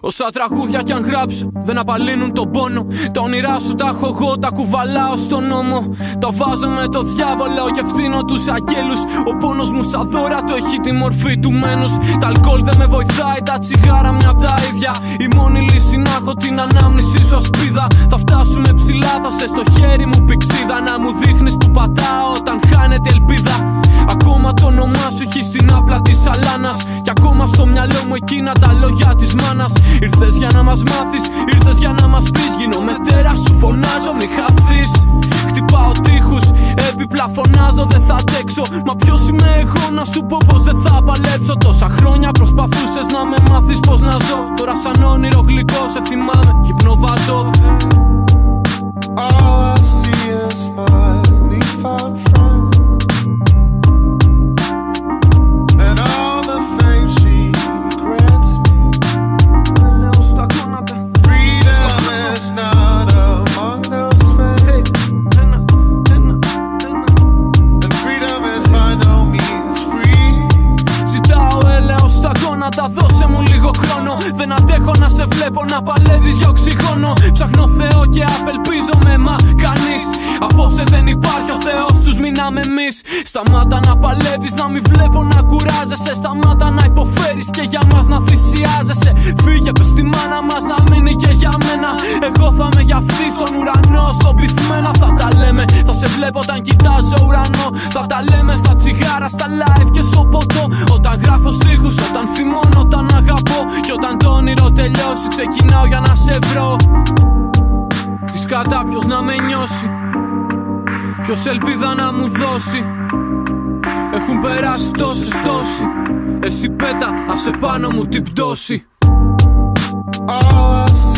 Όσα τραγούδια κι αν γράψω δεν απαλύνουν τον πόνο. Τα όνειρά σου τα έχω εγώ, τα κουβαλάω στον νόμο. Τα βάζω με το διάβολο και φτύνω τους αγγέλους. Ο πόνος μου σαν δώρα το έχει τη μορφή του μένους. Τα αλκοόλ δεν με βοηθάει, τα τσιγάρα μια από τα ίδια. Η μόνη λύση να έχω την ανάμνηση σου ασπίδα. Θα φτάσουμε ψηλά, θα σε στο χέρι μου πηξίδα. Να μου δείχνεις που πατάω όταν χάνεται ελπίδα. Ακόμα το όνομά σου έχει στην άπλα της αλάνα. Κι ακόμα στο μυαλό μου εκείνα τα λόγια της μάνας. Ήρθες για να μας μάθεις, ήρθες για να μας πεις. Γίνω μετέρα σου φωνάζω, μη χαθείς. Χτυπάω τείχους, έπιπλα φωνάζω, δεν θα αντέξω. Μα ποιος είμαι εγώ να σου πω πως δεν θα παλέψω. Τόσα χρόνια προσπαθούσες να με μάθεις πώ να ζω. Τώρα σαν όνειρο γλυκό σε θυμάμαι, δώσε μου λίγο χρόνο. Δεν αντέχω να σε βλέπω να παλεύεις για οξυγόνο. Ψάχνω Θεό και απελπίζομαι, μα κανείς Απόψε δεν υπάρχει ο Θεός τους μείναμε εμείς Σταμάτα να παλεύεις, να μην βλέπω να κουράζεσαι. Σταμάτα να υποφέρεις και για μας να θυσιάζεσαι. Φύγε πες βλέπω όταν κοιτάζω ουρανό. Θα τα λέμε στα τσιγάρα, στα live και στο ποτό. Όταν γράφω στίχους, όταν θυμώνω, όταν αγαπώ. Και όταν το όνειρο τελειώσει, ξεκινάω για να σε βρω. Της κατά ποιος να με νιώσει. Ποιος ελπίδα να μου δώσει. Έχουν περάσει τόσες τόσοι. Εσύ πέτα, άσε πάνω μου την πτώση. All